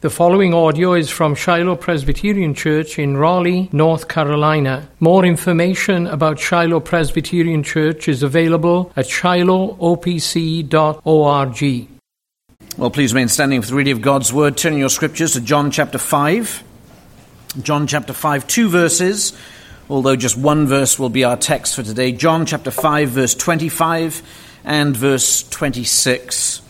The following audio is from Shiloh Presbyterian Church in Raleigh, North Carolina. More information about Shiloh Presbyterian Church is available at shilohopc.org. Well, please remain standing for the reading of God's Word. Turning your scriptures to John chapter 5. John chapter 5, two verses, although just one verse will be our text for today. John chapter 5, verse 25 and verse 26.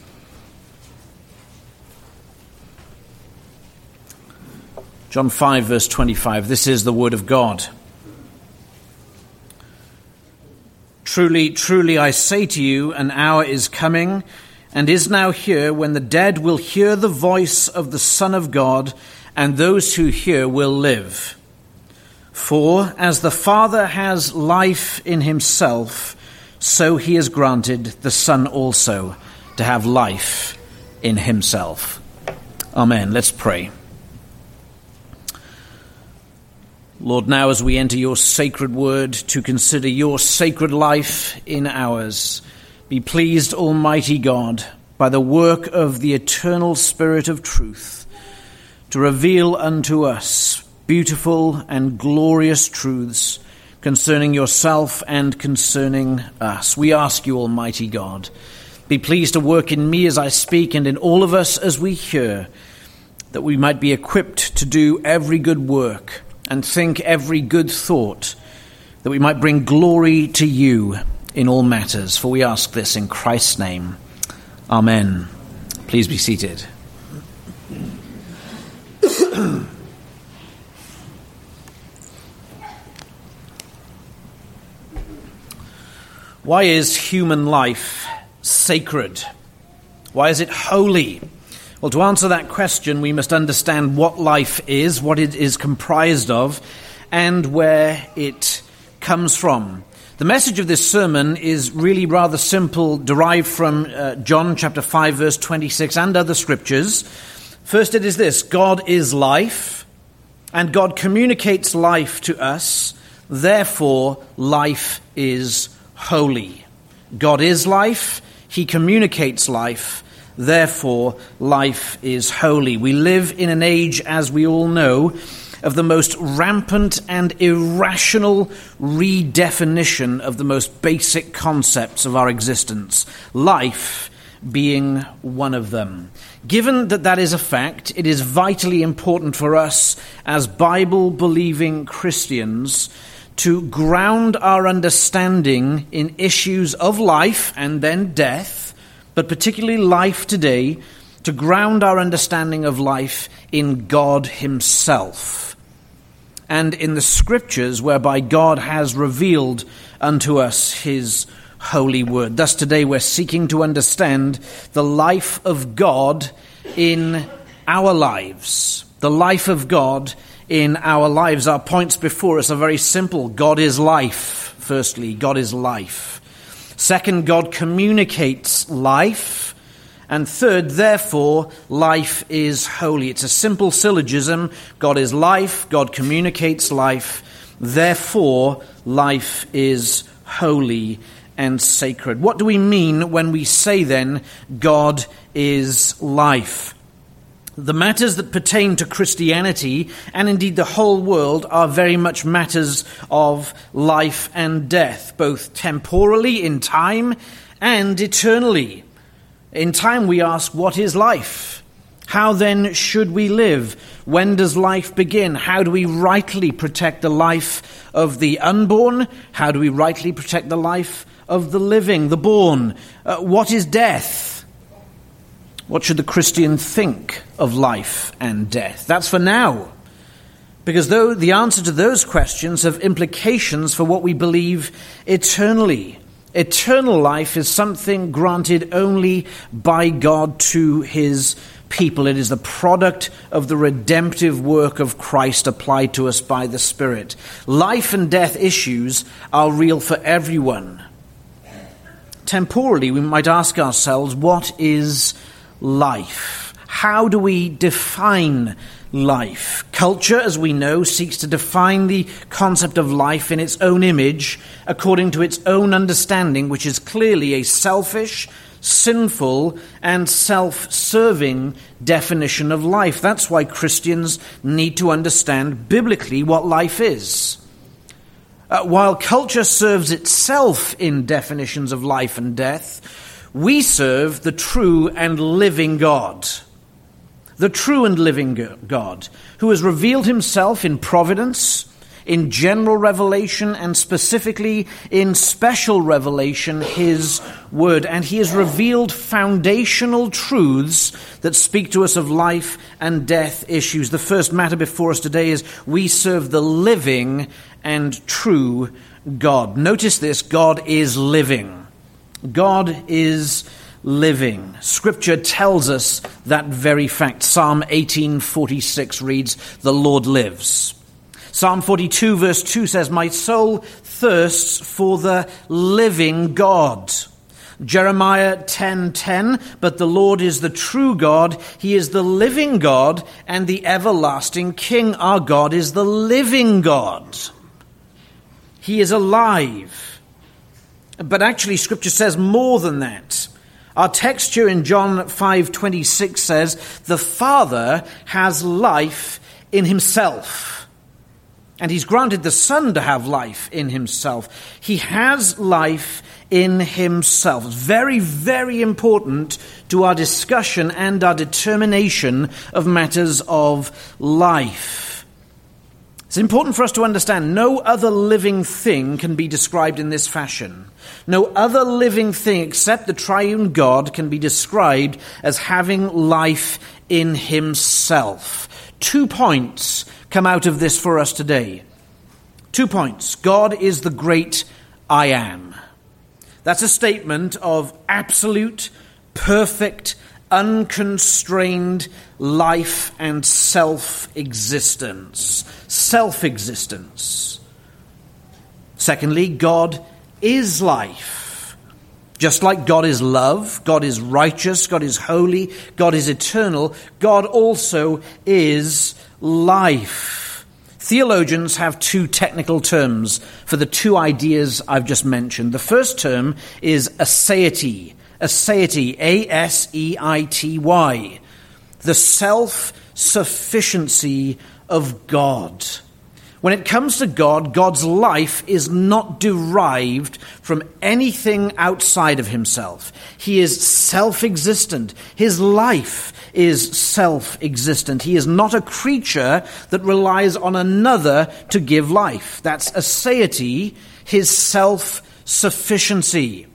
John 5, verse 25. This is the word of God. Truly, truly, I say to you, an hour is coming and is now here when the dead will hear the voice of the Son of God, and those who hear will live. For as the Father has life in himself, so he has granted the Son also to have life in himself. Amen. Let's pray. Lord, now as we enter your sacred word to consider your sacred life in ours, be pleased, Almighty God, by the work of the eternal Spirit of truth, to reveal unto us beautiful and glorious truths concerning yourself and concerning us. We ask you, Almighty God, be pleased to work in me as I speak and in all of us as we hear, that we might be equipped to do every good work and think every good thought, that we might bring glory to you in all matters. For we ask this in Christ's name. Amen. Please be seated. Why is human life sacred? Why is it holy? Well, to answer that question, we must understand what life is, what it is comprised of, and where it comes from. The message of this sermon is really rather simple, derived from uh, John chapter 5, verse 26, and other scriptures. First, it is this God is life, and God communicates life to us, therefore, life is holy. God is life, He communicates life, Therefore, life is holy. We live in an age, as we all know, of the most rampant and irrational redefinition of the most basic concepts of our existence, life being one of them. Given that that is a fact, it is vitally important for us as Bible believing Christians to ground our understanding in issues of life and then death but particularly life today, to ground our understanding of life in God Himself and in the Scriptures whereby God has revealed unto us His holy word. Thus, today we're seeking to understand the life of God in our lives. The life of God in our lives. Our points before us are very simple God is life, firstly. God is life. Second, God communicates life. And third, therefore, life is holy. It's a simple syllogism. God is life, God communicates life, therefore, life is holy and sacred. What do we mean when we say then, God is life? The matters that pertain to Christianity, and indeed the whole world, are very much matters of life and death, both temporally in time and eternally. In time, we ask, What is life? How then should we live? When does life begin? How do we rightly protect the life of the unborn? How do we rightly protect the life of the living, the born? Uh, what is death? What should the Christian think of life and death? That's for now. Because though the answer to those questions have implications for what we believe eternally. Eternal life is something granted only by God to his people. It is the product of the redemptive work of Christ applied to us by the Spirit. Life and death issues are real for everyone. Temporally, we might ask ourselves, what is life? How do we define life? Culture, as we know, seeks to define the concept of life in its own image according to its own understanding, which is clearly a selfish, sinful, and self serving definition of life. That's why Christians need to understand biblically what life is. Uh, while culture serves itself in definitions of life and death, we serve the true and living God. The true and living God, who has revealed himself in providence, in general revelation, and specifically in special revelation, his word. And he has revealed foundational truths that speak to us of life and death issues. The first matter before us today is we serve the living and true God. Notice this God is living. God is living. Scripture tells us that very fact. Psalm 18:46 reads, "The Lord lives." Psalm 42 verse 2 says, "My soul thirsts for the living God." Jeremiah 10:10, "But the Lord is the true God; he is the living God and the everlasting King. Our God is the living God." He is alive. But actually, Scripture says more than that. Our text here in John 5:26 says, "The Father has life in himself." And he's granted the Son to have life in himself. He has life in himself. It's very, very important to our discussion and our determination of matters of life. It's important for us to understand no other living thing can be described in this fashion. No other living thing except the triune God can be described as having life in himself. Two points come out of this for us today. Two points. God is the great I am. That's a statement of absolute, perfect, unconstrained life and self existence. Self existence. Secondly, God is life. Just like God is love, God is righteous, God is holy, God is eternal, God also is life. Theologians have two technical terms for the two ideas I've just mentioned. The first term is aseity, aseity, A S E I T Y, the self sufficiency of God. When it comes to God, God's life is not derived from anything outside of himself. He is self existent. His life is self existent. He is not a creature that relies on another to give life. That's aseity, his self sufficiency.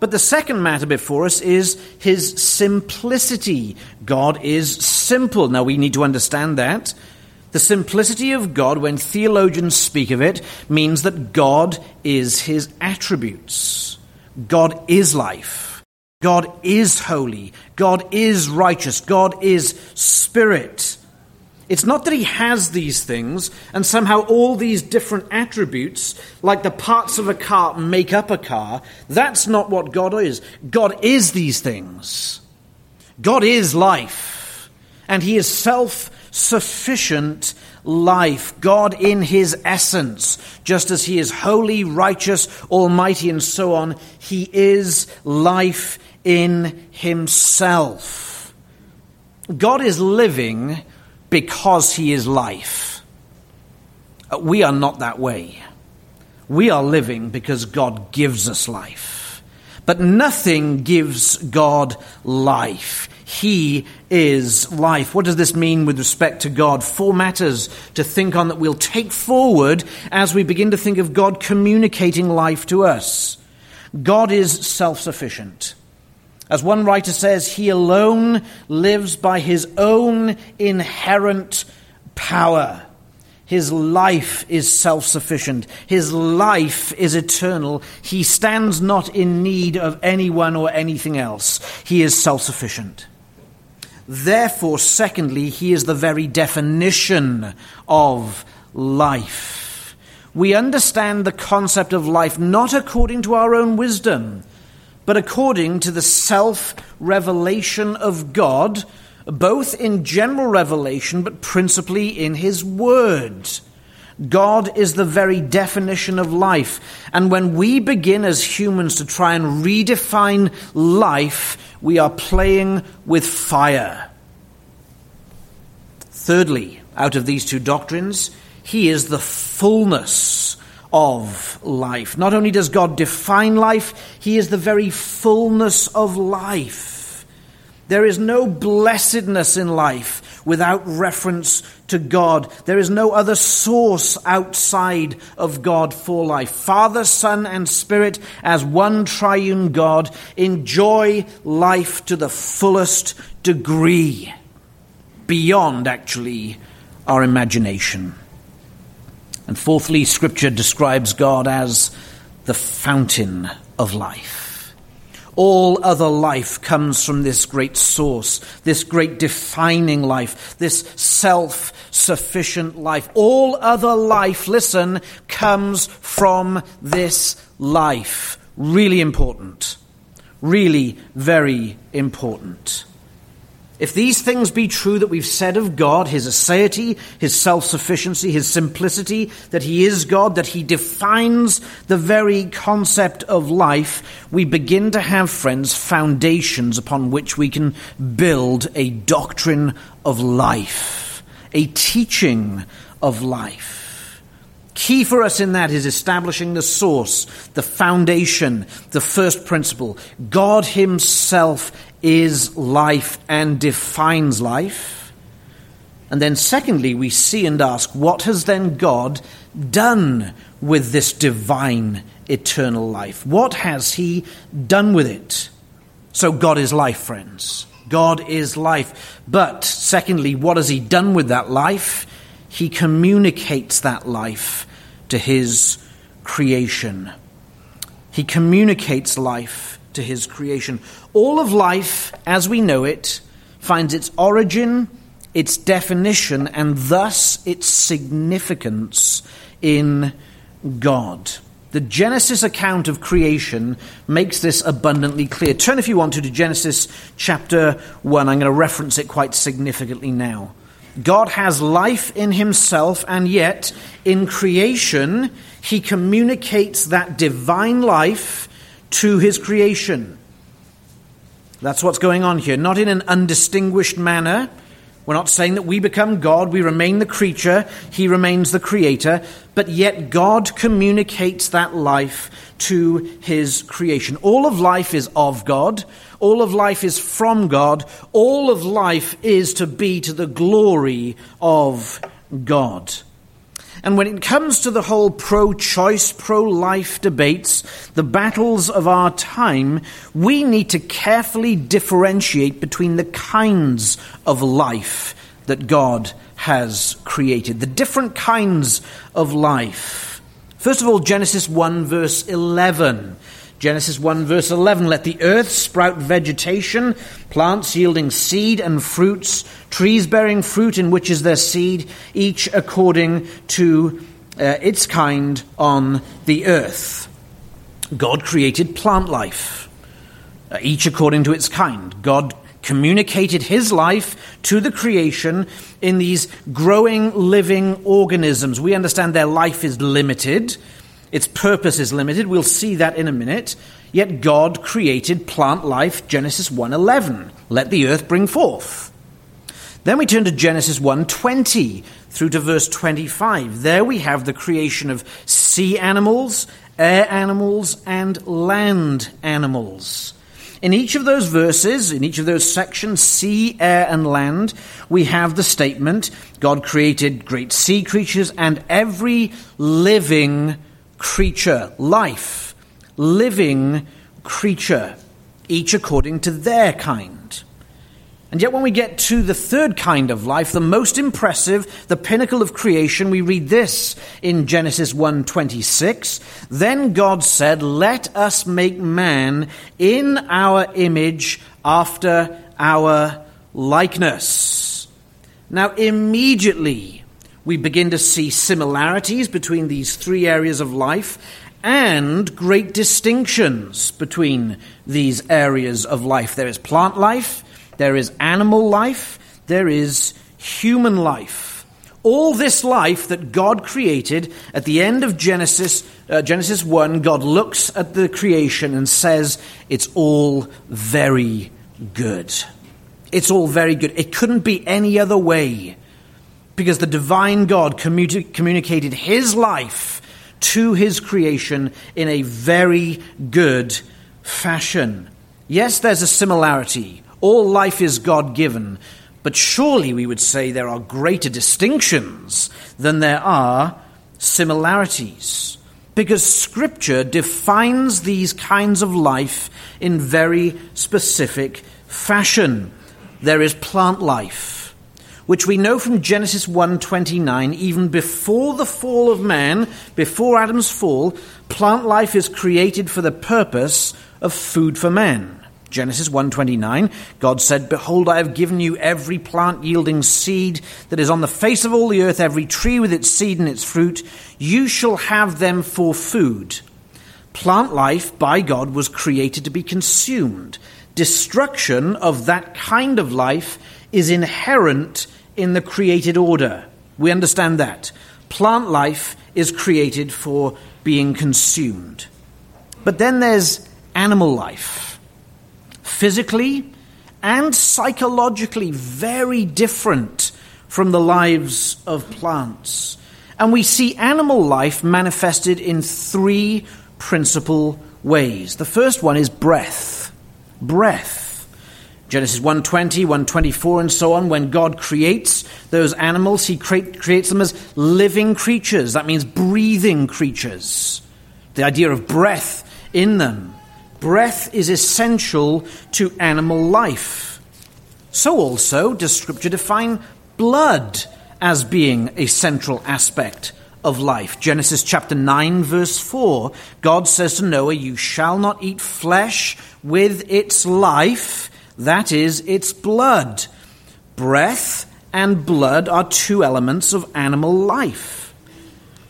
But the second matter before us is his simplicity. God is simple. Now we need to understand that. The simplicity of God, when theologians speak of it, means that God is his attributes. God is life. God is holy. God is righteous. God is spirit. It's not that he has these things and somehow all these different attributes, like the parts of a car, make up a car. That's not what God is. God is these things. God is life. And he is self sufficient life. God in his essence. Just as he is holy, righteous, almighty, and so on, he is life in himself. God is living because he is life. We are not that way. We are living because God gives us life. But nothing gives God life. He is life. What does this mean with respect to God? Four matters to think on that we'll take forward as we begin to think of God communicating life to us. God is self sufficient. As one writer says, he alone lives by his own inherent power. His life is self sufficient. His life is eternal. He stands not in need of anyone or anything else. He is self sufficient. Therefore, secondly, he is the very definition of life. We understand the concept of life not according to our own wisdom but according to the self revelation of God, both in general revelation, but principally in His Word. God is the very definition of life. And when we begin as humans to try and redefine life, we are playing with fire. Thirdly, out of these two doctrines, he is the fullness of life. Not only does God define life, He is the very fullness of life. There is no blessedness in life without reference to God. There is no other source outside of God for life. Father, Son, and Spirit, as one triune God, enjoy life to the fullest degree, beyond actually our imagination. And fourthly, Scripture describes God as the fountain of life. All other life comes from this great source, this great defining life, this self sufficient life. All other life, listen, comes from this life. Really important. Really very important. If these things be true that we've said of God, his aseity, his self sufficiency, his simplicity, that he is God, that he defines the very concept of life, we begin to have, friends, foundations upon which we can build a doctrine of life, a teaching of life. Key for us in that is establishing the source, the foundation, the first principle. God Himself is life and defines life. And then, secondly, we see and ask, what has then God done with this divine eternal life? What has He done with it? So, God is life, friends. God is life. But, secondly, what has He done with that life? He communicates that life to His creation. He communicates life to his creation. All of life, as we know it, finds its origin, its definition, and thus its significance in God. The Genesis account of creation makes this abundantly clear. Turn, if you want to, to Genesis chapter 1. I'm going to reference it quite significantly now. God has life in himself, and yet in creation, he communicates that divine life to his creation. That's what's going on here. Not in an undistinguished manner. We're not saying that we become God, we remain the creature, He remains the creator, but yet God communicates that life to His creation. All of life is of God, all of life is from God, all of life is to be to the glory of God. And when it comes to the whole pro choice, pro life debates, the battles of our time, we need to carefully differentiate between the kinds of life that God has created, the different kinds of life. First of all, Genesis 1, verse 11. Genesis 1 verse 11 Let the earth sprout vegetation, plants yielding seed and fruits, trees bearing fruit in which is their seed, each according to uh, its kind on the earth. God created plant life, uh, each according to its kind. God communicated his life to the creation in these growing living organisms. We understand their life is limited its purpose is limited. We'll see that in a minute. Yet God created plant life, Genesis 1:11. Let the earth bring forth. Then we turn to Genesis 1:20 through to verse 25. There we have the creation of sea animals, air animals, and land animals. In each of those verses, in each of those sections, sea, air, and land, we have the statement God created great sea creatures and every living creature, life, living creature, each according to their kind. And yet, when we get to the third kind of life, the most impressive, the pinnacle of creation, we read this in Genesis 1:26. Then God said, "Let us make man in our image, after our likeness." Now, immediately we begin to see similarities between these three areas of life and great distinctions between these areas of life. There is plant life, there is animal life, there is human life. All this life that God created at the end of Genesis, uh, Genesis 1, God looks at the creation and says, It's all very good. It's all very good. It couldn't be any other way because the divine God communi- communicated his life to his creation in a very good fashion. Yes, there's a similarity. All life is God given, but surely we would say there are greater distinctions than there are similarities. Because Scripture defines these kinds of life in very specific fashion. There is plant life, which we know from Genesis 1:29, even before the fall of man, before Adam's fall, plant life is created for the purpose of food for man. Genesis 1:29 God said behold I have given you every plant yielding seed that is on the face of all the earth every tree with its seed and its fruit. You shall have them for food. Plant life by God was created to be consumed. Destruction of that kind of life is inherent in the created order we understand that plant life is created for being consumed but then there's animal life physically and psychologically very different from the lives of plants. And we see animal life manifested in three principal ways. The first one is breath. Breath. Genesis 120, 124, and so on. When God creates those animals, He create, creates them as living creatures. That means breathing creatures. The idea of breath in them. Breath is essential to animal life. So also does Scripture define blood as being a central aspect of life. Genesis chapter 9, verse 4, God says to Noah, You shall not eat flesh with its life, that is, its blood. Breath and blood are two elements of animal life.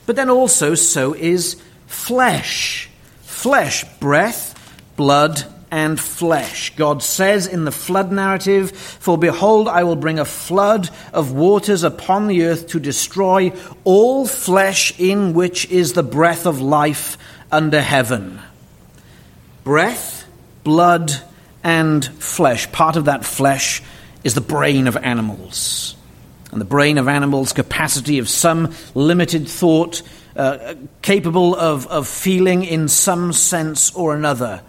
But then also, so is flesh. Flesh, breath, blood and flesh. God says in the flood narrative, For behold, I will bring a flood of waters upon the earth to destroy all flesh in which is the breath of life under heaven. Breath, blood, and flesh. Part of that flesh is the brain of animals. And the brain of animals' capacity of some limited thought, uh, capable of, of feeling in some sense or another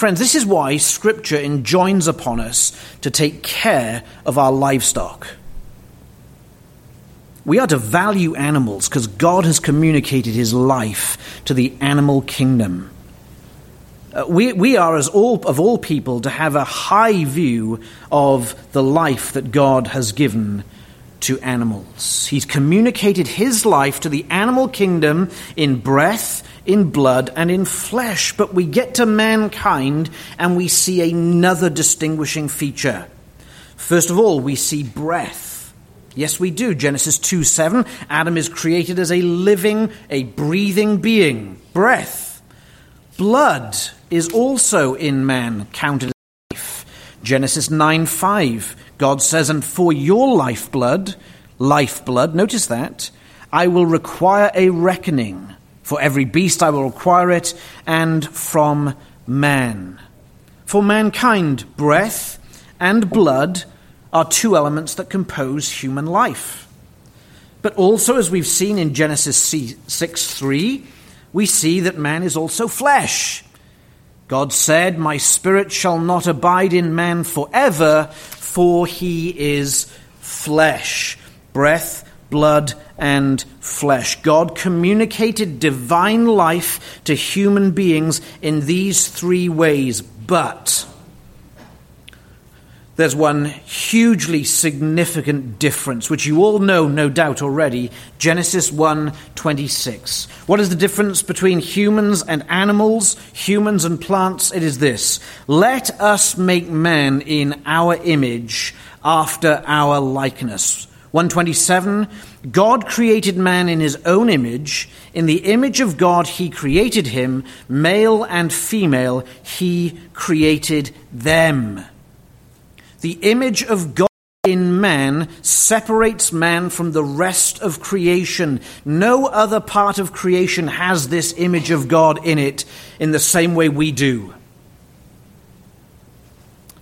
Friends, this is why Scripture enjoins upon us to take care of our livestock. We are to value animals because God has communicated his life to the animal kingdom. Uh, we, we are, as all, of all people, to have a high view of the life that God has given to animals. He's communicated his life to the animal kingdom in breath in blood and in flesh. But we get to mankind and we see another distinguishing feature. First of all, we see breath. Yes, we do. Genesis 2 7. Adam is created as a living, a breathing being. Breath. Blood is also in man counted as life. Genesis 9 5. God says, And for your lifeblood, lifeblood, notice that, I will require a reckoning. For every beast I will require it, and from man. For mankind, breath and blood are two elements that compose human life. But also, as we've seen in Genesis 6 3, we see that man is also flesh. God said, My spirit shall not abide in man forever, for he is flesh. Breath blood, and flesh. God communicated divine life to human beings in these three ways, but there's one hugely significant difference which you all know no doubt already Genesis 1:26 What is the difference between humans and animals humans and plants it is this let us make man in our image after our likeness 127 God created man in his own image. In the image of God, he created him. Male and female, he created them. The image of God. in man separates man from the rest of creation. No other part of creation has this image of God in it in the same way we do.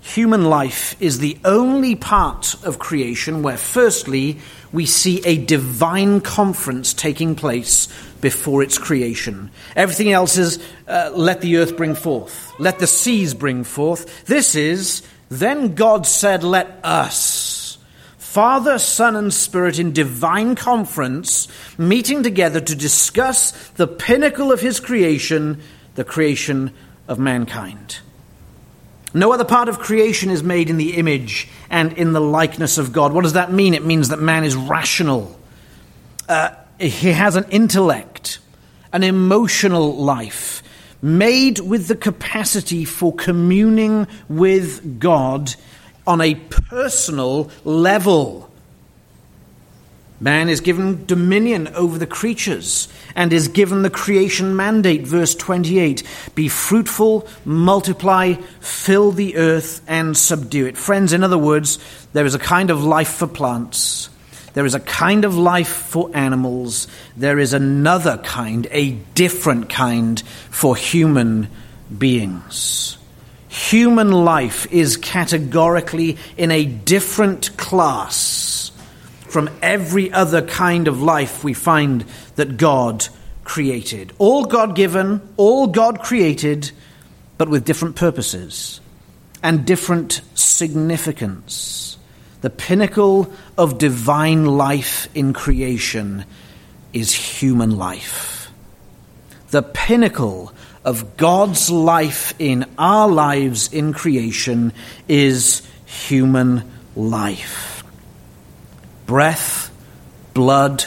Human life is the only part of creation where, firstly, we see a divine conference taking place before its creation. Everything else is uh, let the earth bring forth, let the seas bring forth. This is, then God said, let us. Father, Son, and Spirit in divine conference, meeting together to discuss the pinnacle of his creation, the creation of mankind. No other part of creation is made in the image and in the likeness of God. What does that mean? It means that man is rational. Uh, he has an intellect, an emotional life, made with the capacity for communing with God on a personal level. Man is given dominion over the creatures and is given the creation mandate, verse 28 Be fruitful, multiply, fill the earth, and subdue it. Friends, in other words, there is a kind of life for plants, there is a kind of life for animals, there is another kind, a different kind for human beings. Human life is categorically in a different class from every other kind of life we find that God created. All God given, all God created, but with different purposes and different significance. The pinnacle of divine life in creation is human life. The pinnacle of God's life in our lives in creation is human life breath, blood,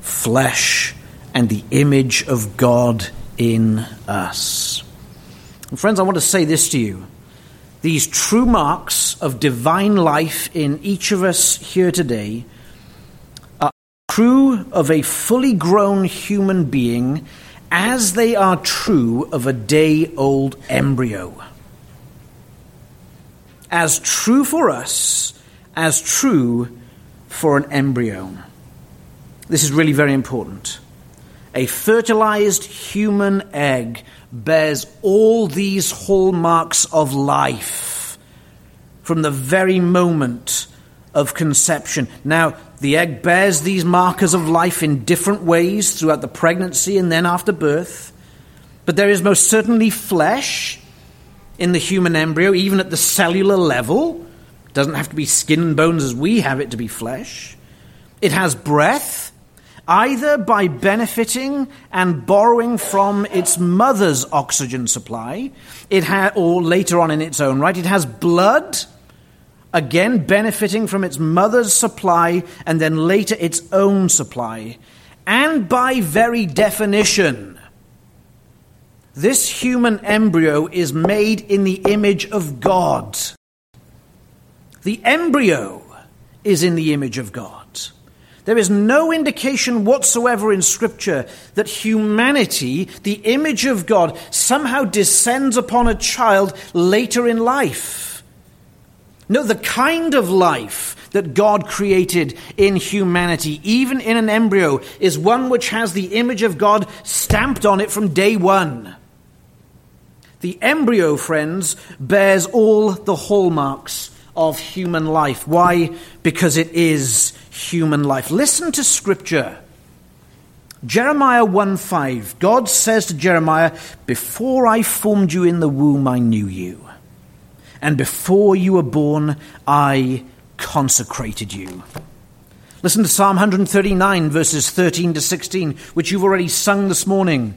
flesh, and the image of God in us. And friends, I want to say this to you. These true marks of divine life in each of us here today are true of a fully grown human being as they are true of a day old embryo. As true for us as true for an embryo. This is really very important. A fertilized human egg bears all these hallmarks of life from the very moment of conception. Now, the egg bears these markers of life in different ways throughout the pregnancy and then after birth. But there is most certainly flesh in the human embryo, even at the cellular level. It Doesn't have to be skin and bones as we have it to be flesh. It has breath, either by benefiting and borrowing from its mother's oxygen supply, it ha- or later on in its own right. It has blood, again benefiting from its mother's supply and then later its own supply. And by very definition, this human embryo is made in the image of God. The embryo is in the image of God. There is no indication whatsoever in Scripture that humanity, the image of God, somehow descends upon a child later in life. No, the kind of life that God created in humanity, even in an embryo, is one which has the image of God stamped on it from day one. The embryo, friends, bears all the hallmarks of human life. Why? Because it is human life. Listen to scripture. Jeremiah 1 5. God says to Jeremiah, Before I formed you in the womb, I knew you. And before you were born, I consecrated you. Listen to Psalm 139, verses 13 to 16, which you've already sung this morning.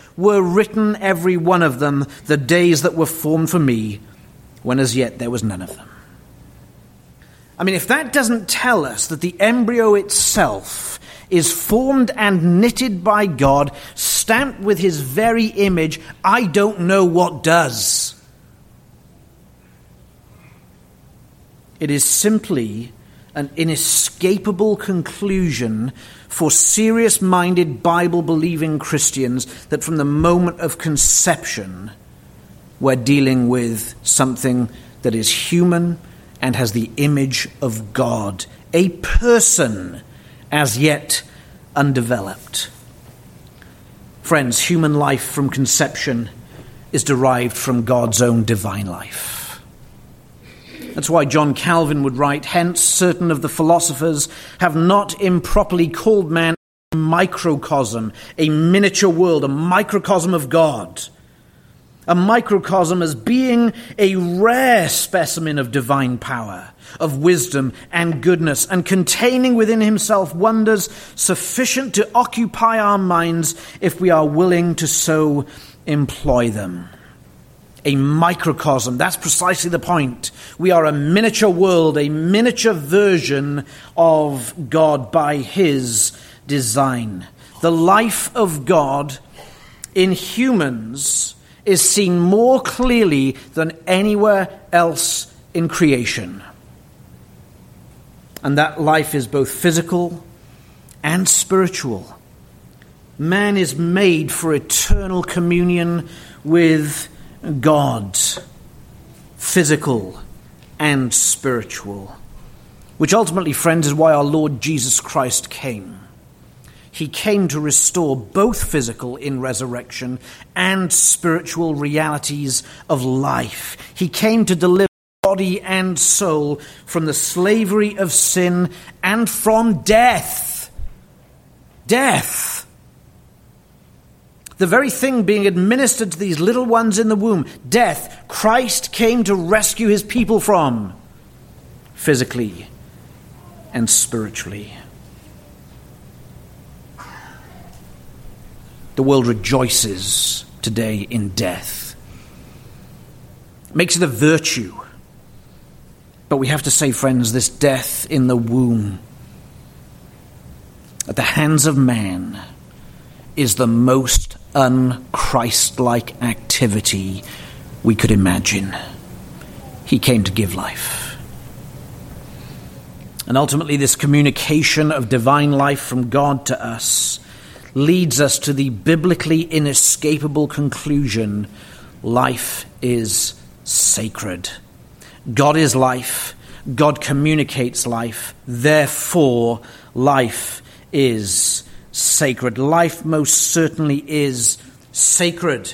were written, every one of them, the days that were formed for me, when as yet there was none of them. I mean, if that doesn't tell us that the embryo itself is formed and knitted by God, stamped with his very image, I don't know what does. It is simply an inescapable conclusion for serious minded Bible believing Christians that from the moment of conception, we're dealing with something that is human and has the image of God, a person as yet undeveloped. Friends, human life from conception is derived from God's own divine life. That's why John Calvin would write, Hence, certain of the philosophers have not improperly called man a microcosm, a miniature world, a microcosm of God. A microcosm as being a rare specimen of divine power, of wisdom and goodness, and containing within himself wonders sufficient to occupy our minds if we are willing to so employ them a microcosm. That's precisely the point. We are a miniature world, a miniature version of God by His design. The life of God in humans is seen more clearly than anywhere else in creation. And that life is both physical and spiritual. Man is made for eternal communion with God, physical and spiritual. Which ultimately, friends, is why our Lord Jesus Christ came. He came to restore both physical in resurrection and spiritual realities of life. He came to deliver body and soul from the slavery of sin and from death. Death the very thing being administered to these little ones in the womb, death, Christ came to rescue his people from physically and spiritually. The world rejoices today in death. It makes it a virtue. But we have to say, friends, this death in the womb at the hands of man is the most unchrist-like activity we could imagine. He came to give life. And ultimately, this communication of divine life from God to us leads us to the biblically inescapable conclusion life is sacred. God is life. God communicates life. Therefore, life is sacred. Life most certainly is sacred,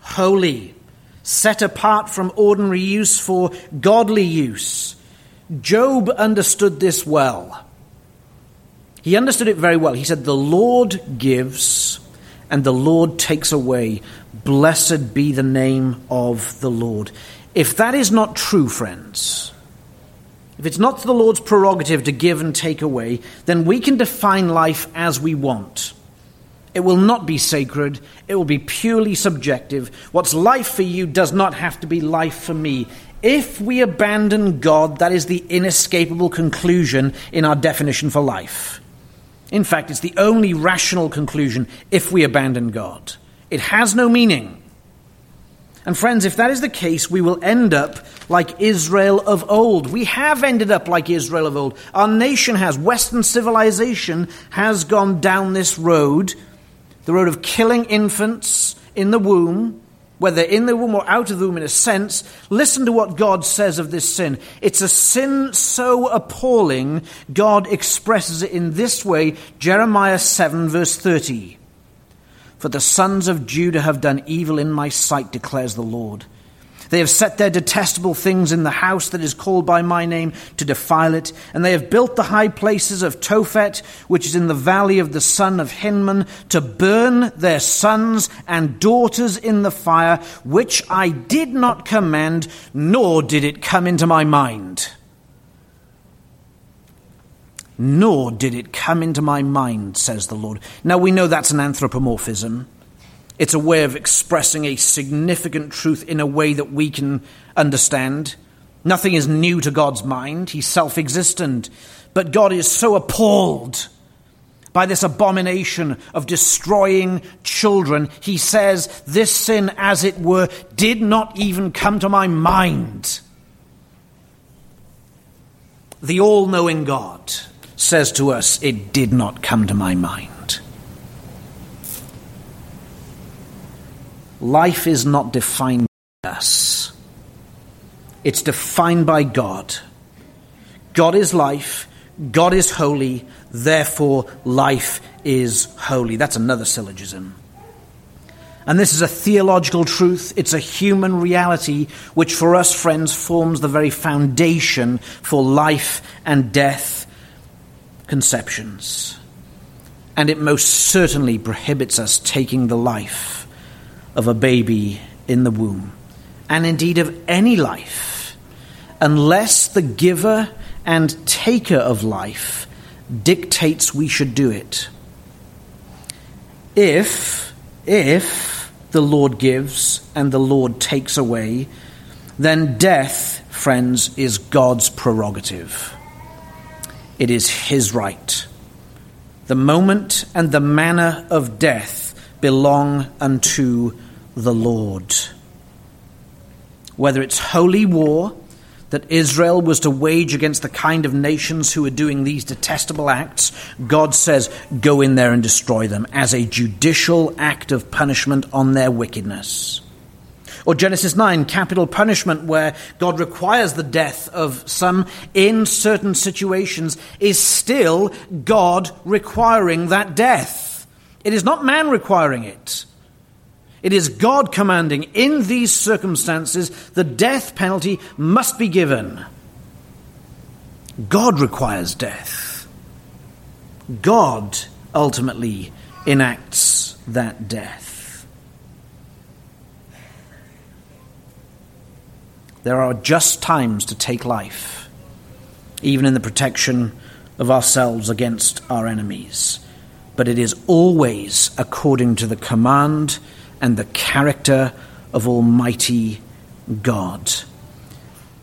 holy, set apart from ordinary use for godly use. Job understood this well. He understood it very well. He said, The Lord gives and the Lord takes away. Blessed be the name of the Lord. If that is not true, friends, if it's not the Lord's prerogative to give and take away, then we can define life as we want. It will not be sacred. It will be purely subjective. What's life for you does not have to be life for me. If we abandon God, that is the inescapable conclusion in our definition for life. In fact, it's the only rational conclusion if we abandon God. It has no meaning. And friends, if that is the case, we will end up like Israel of old. We have ended up like Israel of old. Our nation has, Western civilization has gone down this road, the road of killing infants in the womb, whether in the womb or out of the womb in a sense. Listen to what God says of this sin. It's a sin so appalling, God expresses it in this way Jeremiah 7, verse 30. For the sons of Judah have done evil in my sight, declares the Lord. They have set their detestable things in the house that is called by my name to defile it, and they have built the high places of Tophet, which is in the valley of the son of Hinnom, to burn their sons and daughters in the fire, which I did not command, nor did it come into my mind nor did it come into my mind, says the Lord. Now we know that's an anthropomorphism. It's a way of expressing a significant truth in a way that we can understand. Nothing is new to God's mind, He's self existent. But God is so appalled by this abomination of destroying children, he says, This sin, as it were, did not even come to my mind. The all knowing God says to us, It did not come to my mind. Life is not defined by us, it's defined by God. God is life, God is holy, therefore life is holy. That's another syllogism. And this is a theological truth. It's a human reality which, for us, friends, forms the very foundation for life and death conceptions. And it most certainly prohibits us taking the life of a baby in the womb, and indeed of any life, unless the giver and taker of life dictates we should do it. If, if the Lord gives and the Lord takes away, then death, friends, is God's prerogative. It is His right. The moment and the manner of death belong unto the Lord. Whether it's holy war, that Israel was to wage against the kind of nations who were doing these detestable acts, God says, Go in there and destroy them as a judicial act of punishment on their wickedness. Or Genesis 9, capital punishment, where God requires the death of some in certain situations, is still God requiring that death. It is not man requiring it. It is God commanding, in these circumstances, the death penalty must be given. God requires death. God ultimately enacts that death. There are just times to take life, even in the protection of ourselves against our enemies. But it is always according to the command and the character of Almighty God.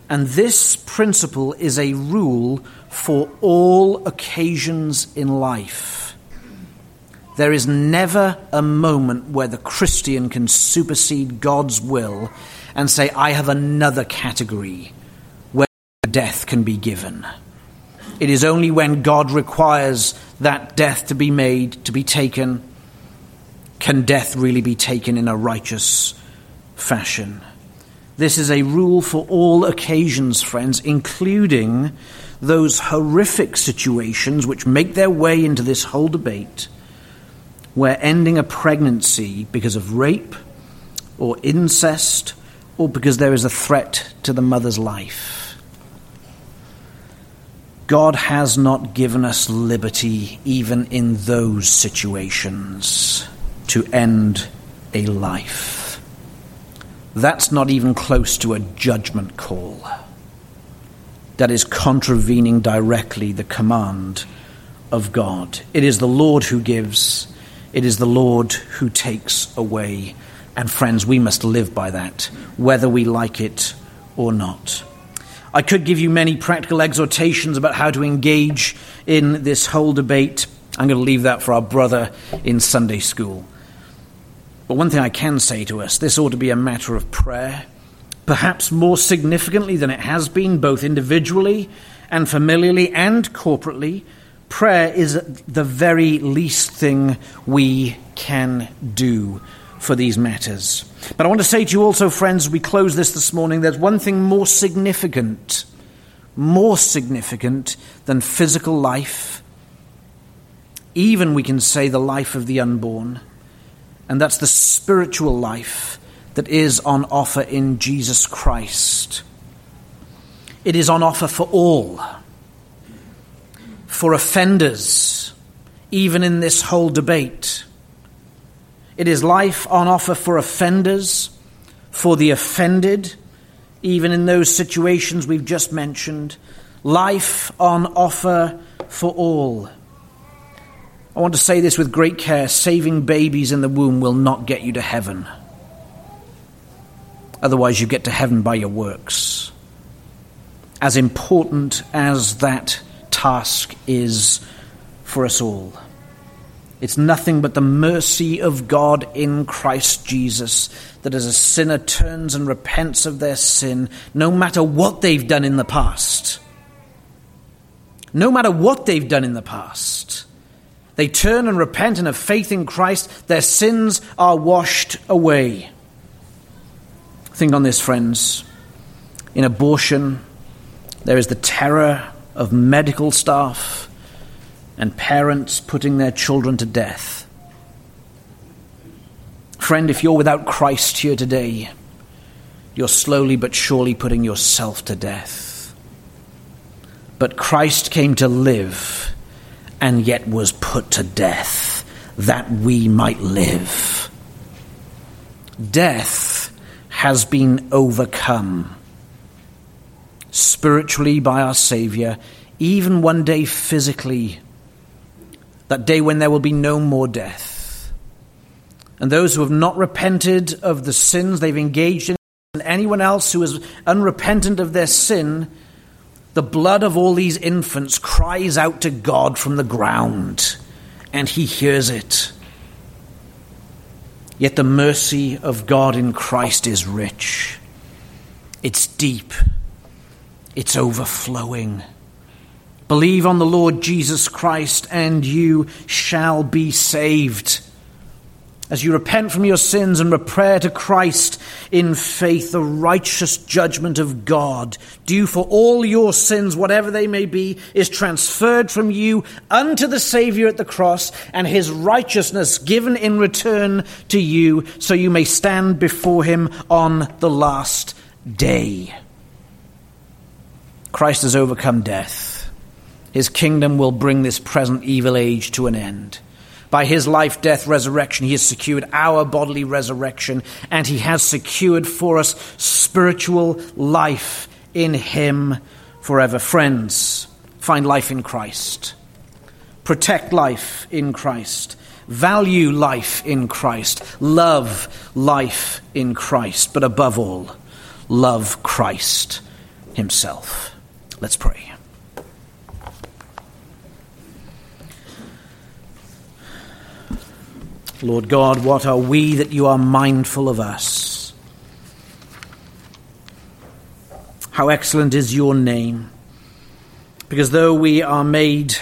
And this principle is a rule for all occasions in life. There is never a moment where the Christian can supersede God's will and say, I have another category where death can be given. It is only when God requires that death to be made, to be taken, can death really be taken in a righteous fashion? This is a rule for all occasions, friends, including those horrific situations which make their way into this whole debate, where ending a pregnancy because of rape or incest or because there is a threat to the mother's life. God has not given us liberty even in those situations to end a life. That's not even close to a judgment call. That is contravening directly the command of God. It is the Lord who gives, it is the Lord who takes away. And friends, we must live by that, whether we like it or not. I could give you many practical exhortations about how to engage in this whole debate. I'm going to leave that for our brother in Sunday school. But one thing I can say to us this ought to be a matter of prayer, perhaps more significantly than it has been, both individually and familiarly and corporately. Prayer is the very least thing we can do for these matters. But I want to say to you also, friends, we close this this morning, there's one thing more significant, more significant than physical life, even we can say the life of the unborn and that's the spiritual life that is on offer in Jesus Christ. It is on offer for all, for offenders, even in this whole debate. It is life on offer for offenders, for the offended, even in those situations we've just mentioned. Life on offer for all. I want to say this with great care saving babies in the womb will not get you to heaven. Otherwise, you get to heaven by your works. As important as that task is for us all. It's nothing but the mercy of God in Christ Jesus that as a sinner turns and repents of their sin, no matter what they've done in the past, no matter what they've done in the past, they turn and repent and have faith in Christ, their sins are washed away. Think on this, friends. In abortion, there is the terror of medical staff and parents putting their children to death. Friend, if you're without Christ here today, you're slowly but surely putting yourself to death. But Christ came to live and yet was put to death that we might live. Death has been overcome spiritually by our Savior, even one day physically, that day when there will be no more death. And those who have not repented of the sins they've engaged in, and anyone else who is unrepentant of their sin, the blood of all these infants cries out to God from the ground, and He hears it. Yet the mercy of God in Christ is rich, it's deep it's overflowing. Believe on the Lord Jesus Christ, and you shall be saved. As you repent from your sins and repair to Christ in faith, the righteous judgment of God, due for all your sins, whatever they may be, is transferred from you unto the Savior at the cross, and his righteousness given in return to you, so you may stand before him on the last day. Christ has overcome death. His kingdom will bring this present evil age to an end. By his life, death, resurrection, he has secured our bodily resurrection, and he has secured for us spiritual life in him forever. Friends, find life in Christ. Protect life in Christ. Value life in Christ. Love life in Christ. But above all, love Christ himself. Let's pray. Lord God, what are we that you are mindful of us? How excellent is your name! Because though we are made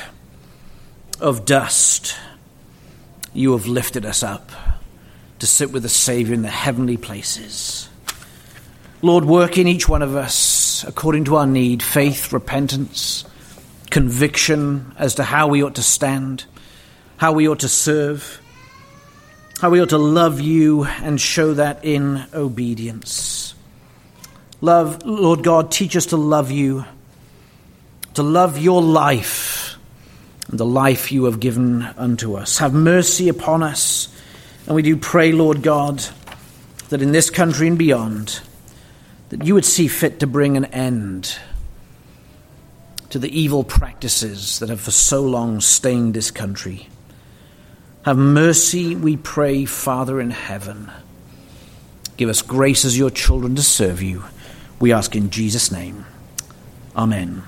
of dust, you have lifted us up to sit with the Savior in the heavenly places. Lord, work in each one of us according to our need faith, repentance, conviction as to how we ought to stand, how we ought to serve, how we ought to love you and show that in obedience. Love, Lord God, teach us to love you, to love your life and the life you have given unto us. Have mercy upon us. And we do pray, Lord God, that in this country and beyond, that you would see fit to bring an end to the evil practices that have for so long stained this country. Have mercy, we pray, Father in heaven. Give us grace as your children to serve you. We ask in Jesus' name. Amen.